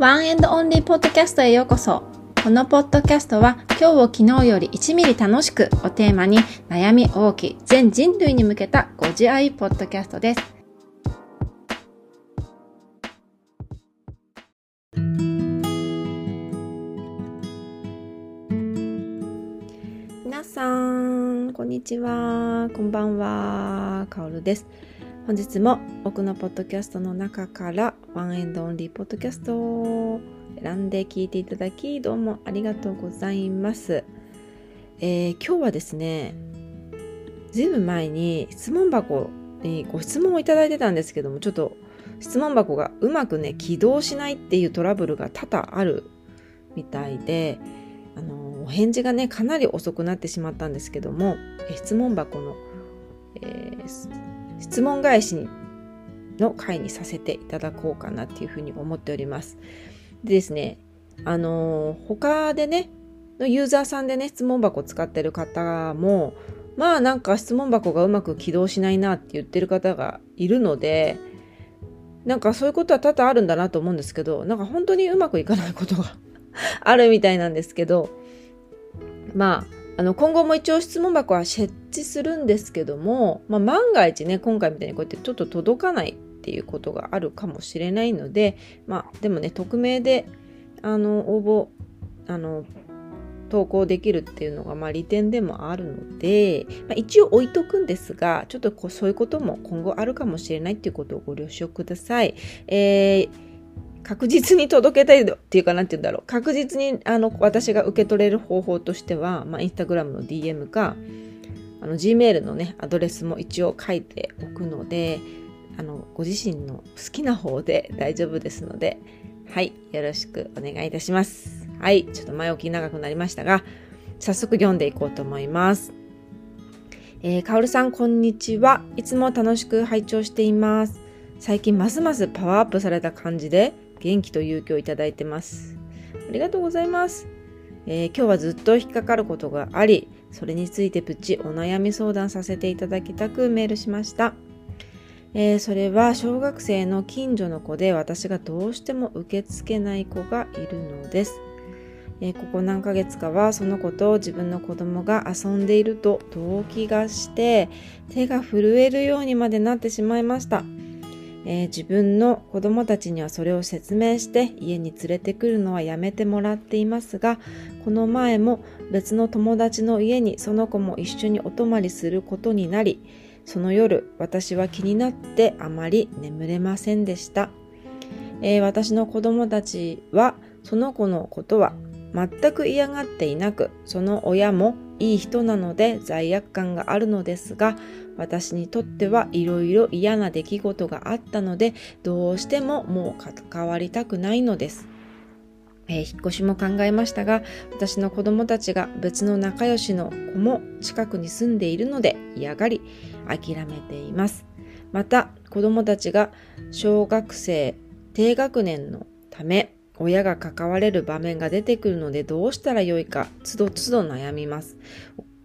ワンエンドオンリーポッドキャストへようこそ。このポッドキャストは今日を昨日より1ミリ楽しくをテーマに悩み大きい全人類に向けたご自愛ポッドキャストです。皆さん、こんにちは。こんばんは。かおるです。本日も僕のポッドキャストの中からワンエンドオンリーポッドキャストを選んで聞いていただきどうもありがとうございます、えー、今日はですねずいぶん前に質問箱にご質問をいただいてたんですけどもちょっと質問箱がうまくね起動しないっていうトラブルが多々あるみたいであのお返事がねかなり遅くなってしまったんですけども質問箱の、えー質問返しの回にさせていただこうかなっていうふうに思っております。でですね、あのー、他でね、のユーザーさんでね、質問箱使ってる方も、まあなんか質問箱がうまく起動しないなって言ってる方がいるので、なんかそういうことは多々あるんだなと思うんですけど、なんか本当にうまくいかないことが あるみたいなんですけど、まあ、あの今後も一応質問箱は設するんですけども、まあ、万が一ね今回みたいにこうやってちょっと届かないっていうことがあるかもしれないのでまあでもね匿名であの応募あの投稿できるっていうのがまあ利点でもあるので、まあ、一応置いとくんですがちょっとこうそういうことも今後あるかもしれないっていうことをご了承ください。えー確実に届けたいっていうかなんて言うんだろう確実にあの私が受け取れる方法としては、まあ、インスタグラムの DM かあの Gmail のねアドレスも一応書いておくのであのご自身の好きな方で大丈夫ですのではいよろしくお願いいたしますはいちょっと前置き長くなりましたが早速読んでいこうと思いますえー、かおるさんこんにちはいつも楽しく拝聴しています最近ますますパワーアップされた感じで元気と勇気をいただいてます。ありがとうございます。えー、今日はずっと引っかかることがあり、それについてプチお悩み相談させていただきたくメールしました。えー、それは小学生の近所の子で私がどうしても受け付けない子がいるのです。えー、ここ何ヶ月かはその子と自分の子供が遊んでいると動機がして手が震えるようにまでなってしまいました。えー、自分の子供たちにはそれを説明して家に連れてくるのはやめてもらっていますがこの前も別の友達の家にその子も一緒にお泊まりすることになりその夜私は気になってあまり眠れませんでした、えー、私の子供たちはその子のことは全く嫌がっていなくその親もいい人なので罪悪感があるのですが私にとってはいろいろ嫌な出来事があったのでどうしてももう関わりたくないのです。えー、引っ越しも考えましたが私の子供たちが別の仲良しの子も近くに住んでいるので嫌がり諦めています。また子供たちが小学生低学年のため親が関われる場面が出てくるのでどうしたらよいかつどつど悩みます。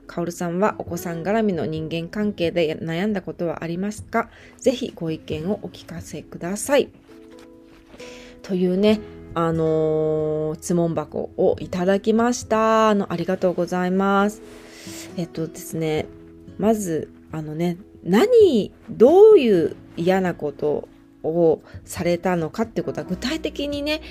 カオルさんはお子さん絡みの人間関係で悩んだことはありますか？ぜひご意見をお聞かせください。というね、あのー、質問箱をいただきました。あの、ありがとうございます。えっとですね、まず、あのね、何、どういう嫌なことをされたのかってことは具体的にね、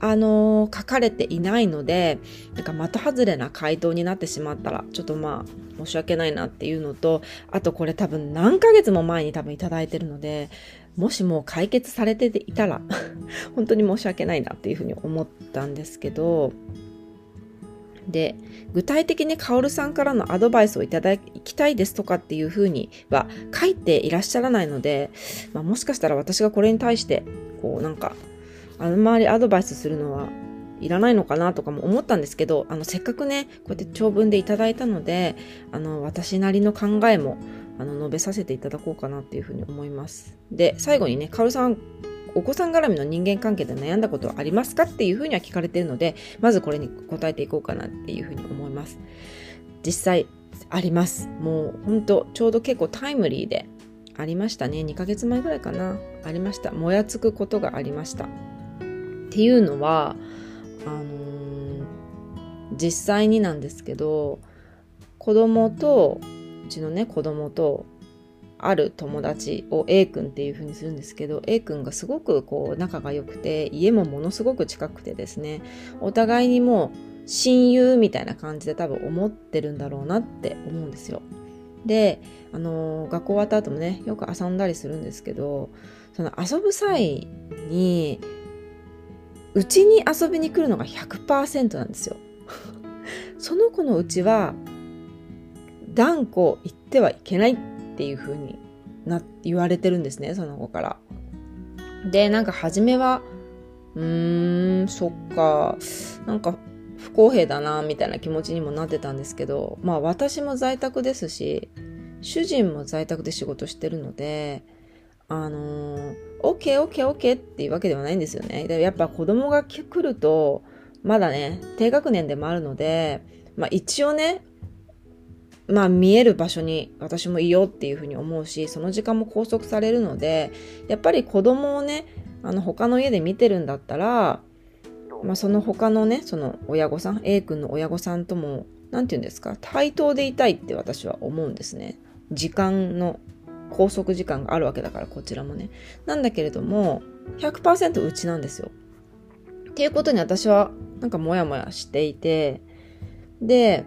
あのー、書かれていないので、なんか的外れな回答になってしまったら、ちょっとまあ、申し訳ないなっていうのと、あとこれ多分何ヶ月も前に多分いただいてるので、もしもう解決されていたら、本当に申し訳ないなっていうふうに思ったんですけど、で、具体的にカオルさんからのアドバイスをいただきたいですとかっていうふうには書いていらっしゃらないので、まあ、もしかしたら私がこれに対して、こうなんかあんまりアドバイスするのはいらないのかなとかも思ったんですけど、あの、せっかくね、こうやって長文でいただいたので、あの、私なりの考えも、あの、述べさせていただこうかなっていうふうに思います。で、最後にね、かおるさん、お子さん絡みの人間関係で悩んだことはありますかっていうふうには聞かれてるので、まずこれに答えていこうかなっていうふうに思います。実際、あります。もう、ほんと、ちょうど結構タイムリーでありましたね。2ヶ月前ぐらいかな。ありました。もやつくことがありました。っていうのはあのー、実際になんですけど子供とうちのね子供とある友達を A 君っていう風にするんですけど A 君がすごくこう仲が良くて家もものすごく近くてですねお互いにもう親友みたいな感じで多分思ってるんだろうなって思うんですよ。で、あの学校終わった後もねよく遊んだりするんですけどその遊ぶ際にうちに遊びに来るのが100%なんですよ。その子のうちは断固行ってはいけないっていう風にな言われてるんですねその子から。でなんか初めはうーんそっかなんか不公平だなみたいな気持ちにもなってたんですけどまあ私も在宅ですし主人も在宅で仕事してるのであのー、OK OK OK っていうわけではないんですよね。でやっぱ子供が来るとまだね低学年でもあるので、まあ、一応ねまあ見える場所に私もいようっていうふうに思うし、その時間も拘束されるので、やっぱり子供をね、あの他の家で見てるんだったら、まあその他のね、その親御さん、A 君の親御さんとも、なんて言うんですか、対等でいたいって私は思うんですね。時間の拘束時間があるわけだから、こちらもね。なんだけれども、100%うちなんですよ。っていうことに私はなんかモヤモヤしていて、で、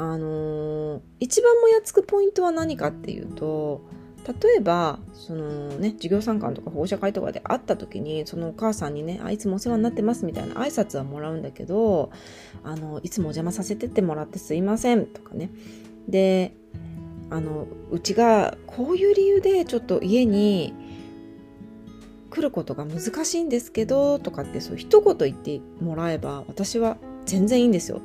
あのー、一番もやつくポイントは何かっていうと例えばそのね授業参観とか保護者会とかで会った時にそのお母さんにねあいつもお世話になってますみたいな挨拶はもらうんだけどあのいつもお邪魔させてってもらってすいませんとかねであのうちがこういう理由でちょっと家に来ることが難しいんですけどとかってそう一言言ってもらえば私は全然いいんですよ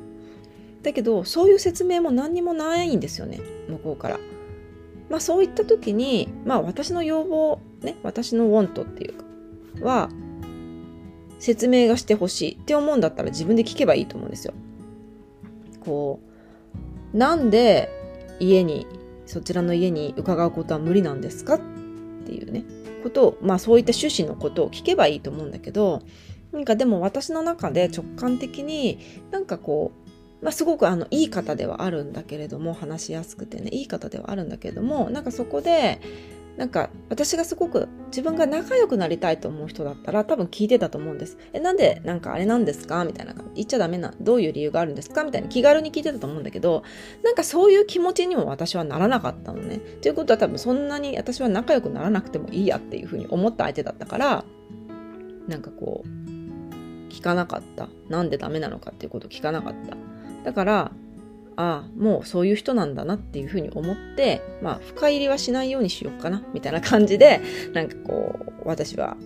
だけどそういう説明も何にもないんですよね向こうから。まあそういった時にまあ私の要望ね私のウォントっていうかは説明がしてほしいって思うんだったら自分で聞けばいいと思うんですよ。こうなんで家にそちらの家に伺うことは無理なんですか？っていうね。ことをまあそういった趣旨のことを聞けばいいと思うんだけどなんかでも私の中で直感的になんかこうまあ、すごくあのいい方ではあるんだけれども話しやすくてねいい方ではあるんだけれどもなんかそこでなんか私がすごく自分が仲良くなりたいと思う人だったら多分聞いてたと思うんです。え、なんでなんかあれなんですか？みたいな。言っちゃダメな、どういう理由があるんですか？みたいな気軽に聞いてたと思うんだけど、なんかそういう気持ちにも私はならなかったのね。ということは多分そんなに私は仲良くならなくてもいいやっていうふうに思った相手だったから、なんかこう、聞かなかった。なんでダメなのかっていうことを聞かなかった。だからああもうそういう人なんだなっていうふうに思ってまあ深入りはしないようにしようかなみたいな感じでなんかこう私は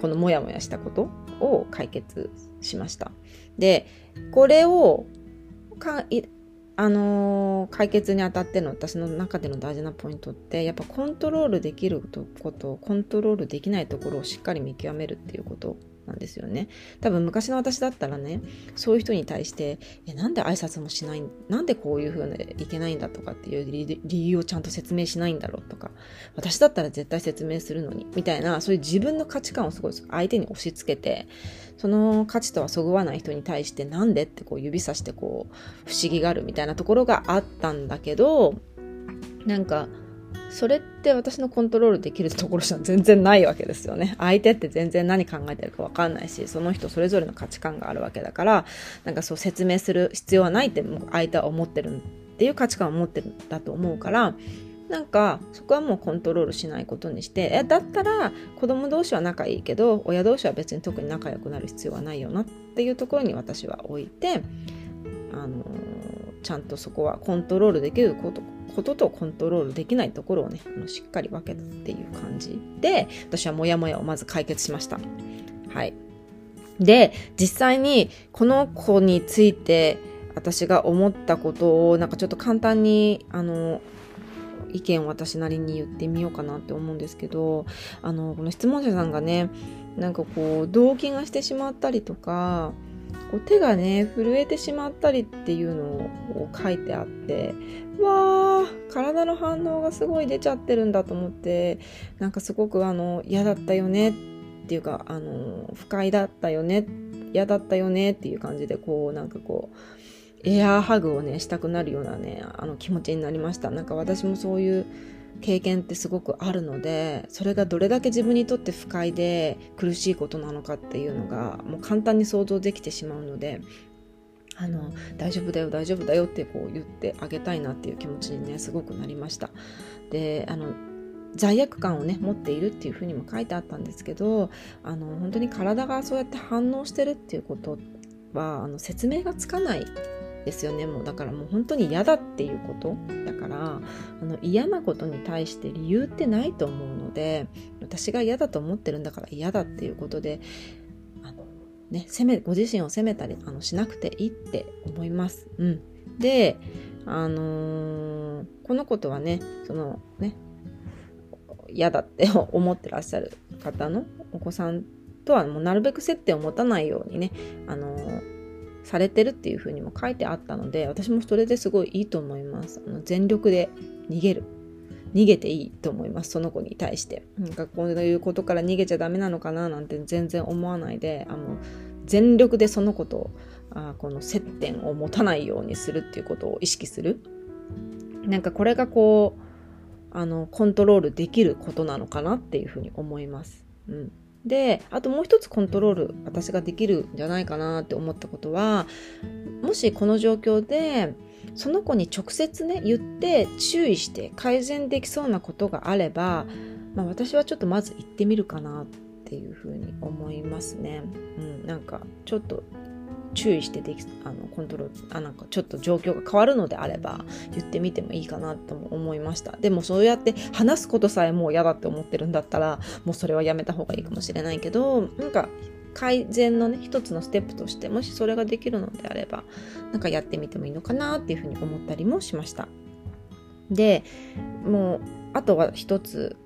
このモヤモヤしたことを解決しました。でこれをかいあのー、解決にあたっての私の中での大事なポイントってやっぱコントロールできることコントロールできないところをしっかり見極めるっていうこと。んですよね。多分昔の私だったらね、そういう人に対して、え、なんで挨拶もしない、なんでこういう風にいけないんだとかっていう理由をちゃんと説明しないんだろうとか、私だったら絶対説明するのに、みたいな、そういう自分の価値観をすごい相手に押し付けて、その価値とはそぐわない人に対してなんでってこう指さしてこう不思議があるみたいなところがあったんだけど、なんかそれって私のコントロールできるところじゃ 全然ないわけですよね。相手って全然何考えてるかわかんないし、その人それぞれの価値観があるわけだから、なんかそう説明する必要はないって相手は思ってるっていう価値観を持ってるんだと思うから、なんかそこはもうコントロールしないことにしてえだったら子供同士は仲いいけど親同士は別に特に仲良くなる必要はないよなっていうところに私は置いてあのちゃんとそこはコントロールできることこととコントロールできないところをねしっかり分けたっていう感じで私はモヤモヤをまず解決しました。はい。で実際にこの子について私が思ったことをなんかちょっと簡単にあの意見を私なりに言ってみようかなって思うんですけどあのこの質問者さんがねなんかこう動悸がしてしまったりとかこう手がね震えてしまったりっていうのを書いてあってわー体の反応がすごい出ちゃってるんだと思ってなんかすごくあの嫌だったよねっていうか、あの、不快だったよね、嫌だったよねっていう感じで、こう、なんかこう、エアーハグをね、したくなるようなね、あの気持ちになりました。なんか私もそういう経験ってすごくあるので、それがどれだけ自分にとって不快で苦しいことなのかっていうのが、もう簡単に想像できてしまうので、あの大丈夫だよ大丈夫だよってこう言ってあげたいなっていう気持ちにねすごくなりました。であの罪悪感をね持っているっていうふうにも書いてあったんですけどあの本当に体がそうやって反応してるっていうことはあの説明がつかないですよねもうだからもう本当に嫌だっていうことだからあの嫌なことに対して理由ってないと思うので私が嫌だと思ってるんだから嫌だっていうことであのね責めご自身を責めたりあのしなくていいって思います。うん、であのー、このことはねそのね嫌だって思ってらっしゃる方のお子さんとはもうなるべく接点を持たないようにね、あのー、されてるっていうふうにも書いてあったので、私もそれですごいいいと思います。あの全力で逃げる。逃げていいと思います。その子に対して。なんかこういうことから逃げちゃダメなのかななんて全然思わないで、あの、全力でその子と、あこの接点を持たないようにするっていうことを意識する。なんかこれがこう、あの、コントロールできることなのかなっていうふうに思います。うん。で、あともう一つコントロール、私ができるんじゃないかなって思ったことは、もしこの状況で、その子に直接ね、言って注意して改善できそうなことがあれば、まあ私はちょっとまず行ってみるかなっていうふうに思いますね。うん、なんかちょっと注意してできあのコントロールあなんかちょっと状況が変わるのであれば言ってみてもいいかなとも思いました。でもそうやって話すことさえもう嫌だって思ってるんだったらもうそれはやめた方がいいかもしれないけどなんか改善のね一つのステップとしてもしそれができるのであればなんかやってみてもいいのかなっていうふうに思ったりもしました。でもうあとは一つ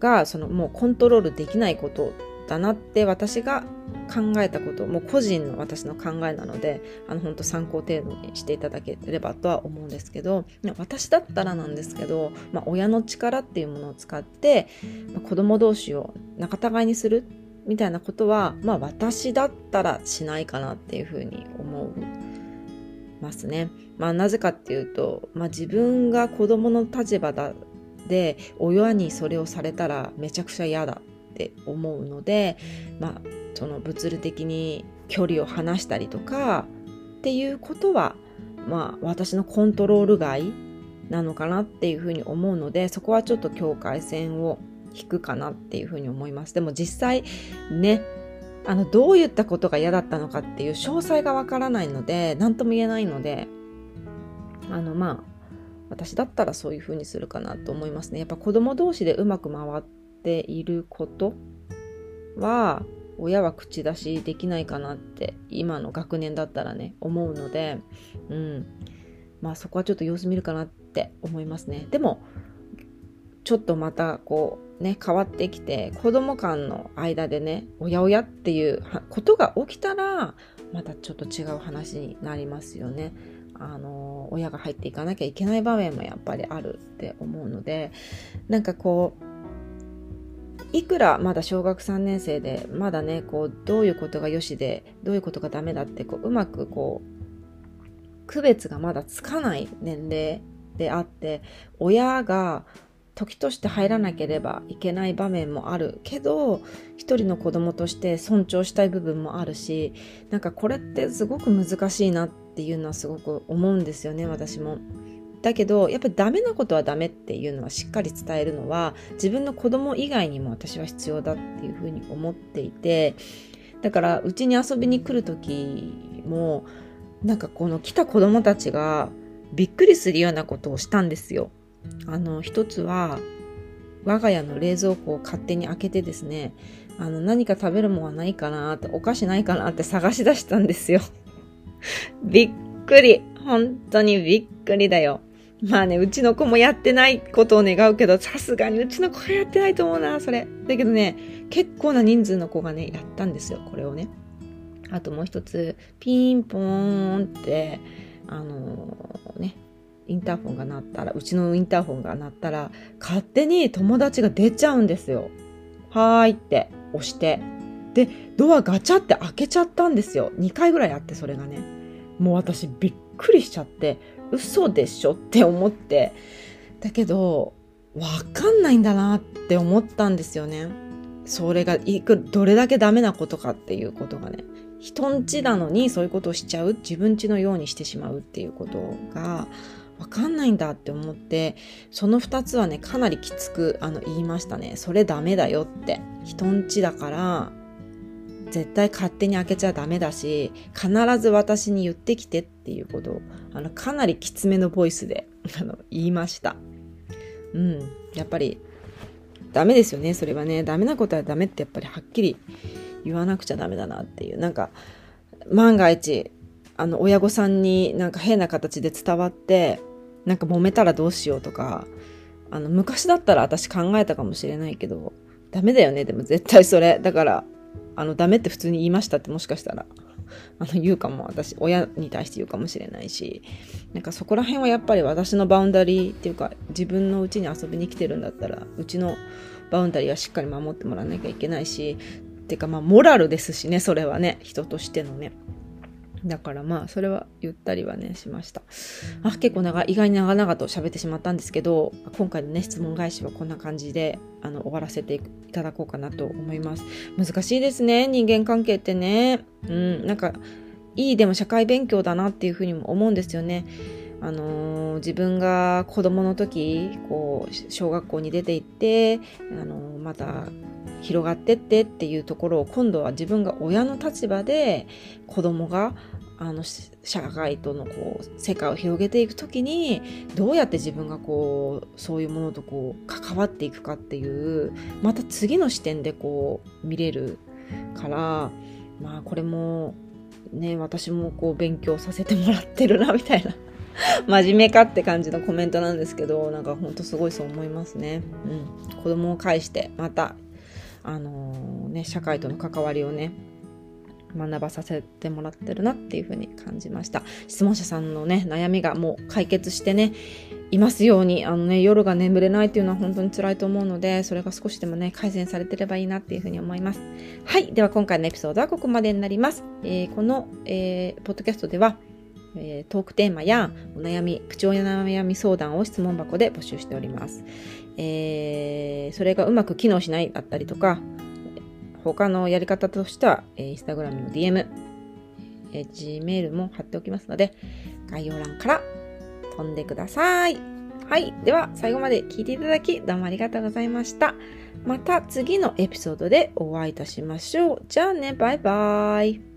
がそのもうコントロールできないことだなって私が考えたこともう個人の私の考えなのであの本当参考程度にしていただければとは思うんですけど私だったらなんですけど、まあ、親の力っていうものを使って、まあ、子供同士を仲違いにするみたいなことは、まあ、私だったらしないかなっていうふうに思いますね。まあ、なぜかっていうと、まあ、自分が子供の立場だで親にそれをされたらめちゃくちゃ嫌だって思うので、まあ、その物理的に距離を離したりとかっていうことは、まあ、私のコントロール外なのかなっていうふうに思うのでそこはちょっと境界線を引くかなっていうふうに思います。でも実際ねあのどういったことが嫌だったのかっていう詳細がわからないので何とも言えないのであのまあ私だったらそういうふうにするかなと思いますね。やっぱ子供同士でうまく回っていることは親は口出しできないかなって今の学年だったらね思うので、うん、まあそこはちょっと様子見るかなって思いますねでもちょっとまたこうね変わってきて子供間の間でねおやおやっていうことが起きたらまたちょっと違う話になりますよね。あの親が入っていかなきゃいけない場面もやっぱりあるって思うのでなんかこういくらまだ小学3年生でまだねこうどういうことがよしでどういうことがダメだってこううまくこう区別がまだつかない年齢であって親が時として入らなければいけない場面もあるけど一人の子供として尊重したい部分もあるしなんかこれってすごく難しいなっていうのはすごく思うんですよね私も。だけどやっぱりダメなことはダメっていうのはしっかり伝えるのは自分の子供以外にも私は必要だっていうふうに思っていてだからうちに遊びに来る時もなんかこの来た子供たちがびっくりするようなことをしたんですよ。あの一つは我が家の冷蔵庫を勝手に開けてですねあの何か食べるものはないかなってお菓子ないかなって探し出したんですよ。びっくり本当にびっくりだよ。まあね、うちの子もやってないことを願うけど、さすがにうちの子がやってないと思うな、それ。だけどね、結構な人数の子がね、やったんですよ、これをね。あともう一つ、ピンポーンって、あのー、ね、インターフォンが鳴ったら、うちのインターフォンが鳴ったら、勝手に友達が出ちゃうんですよ。はーいって。押して。で、ドアガチャって開けちゃったんですよ。2回ぐらいあってそれがね。もう私びっくりしちゃって、嘘でしょって思って。だけど、わかんないんだなって思ったんですよね。それがいく、どれだけダメなことかっていうことがね。人んちなのにそういうことをしちゃう。自分ちのようにしてしまうっていうことが、わかんないんだって思って、その二つはね、かなりきつくあの言いましたね。それダメだよって。人んちだから、絶対勝手に開けちゃダメだし、必ず私に言ってきてっていうことを、あの、かなりきつめのボイスで、あの、言いました。うん。やっぱり、ダメですよね、それはね。ダメなことはダメってやっぱりはっきり言わなくちゃダメだなっていう。なんか、万が一、あの、親御さんになんか変な形で伝わって、なんか揉めたらどうしようとか、あの、昔だったら私考えたかもしれないけど、ダメだよね、でも絶対それ。だから、あの、ダメって普通に言いましたってもしかしたら、あの、言うかも、私、親に対して言うかもしれないし、なんかそこら辺はやっぱり私のバウンダリーっていうか、自分のうちに遊びに来てるんだったら、うちのバウンダリーはしっかり守ってもらわなきゃいけないし、っていうかまあ、モラルですしね、それはね、人としてのね。だからまあ、それは言ったりはね、しました。あ、結構長、意外に長々と喋ってしまったんですけど、今回のね、質問返しはこんな感じで、あの、終わらせていただこうかなと思います。難しいですね、人間関係ってね。うん、なんか、いいでも社会勉強だなっていうふうにも思うんですよね。あのー、自分が子供の時、こう、小学校に出て行って、あのー、また広がってってっていうところを今度は自分が親の立場で子供があの社会とのこう世界を広げていく時にどうやって自分がこうそういうものとこう関わっていくかっていうまた次の視点でこう見れるからまあこれもね私もこう勉強させてもらってるなみたいな 真面目かって感じのコメントなんですけどなんかほんとすごいそう思いますね。うん、子供を介してまたあのー、ね社会との関わりをね学ばさせてもらってるなっていうふうに感じました。質問者さんのね、悩みがもう解決してね、いますように、あのね、夜が眠れないっていうのは本当に辛いと思うので、それが少しでもね、改善されてればいいなっていうふうに思います。はい。では今回のエピソードはここまでになります。えー、この、えー、ポッドキャストでは、え、トークテーマやお悩み、口調や悩み相談を質問箱で募集しております。えー、それがうまく機能しないだったりとか、他のやり方としては、えー、インスタグラムの DM、えー、Gmail も貼っておきますので、概要欄から飛んでください。はい。では、最後まで聞いていただき、どうもありがとうございました。また次のエピソードでお会いいたしましょう。じゃあね、バイバーイ。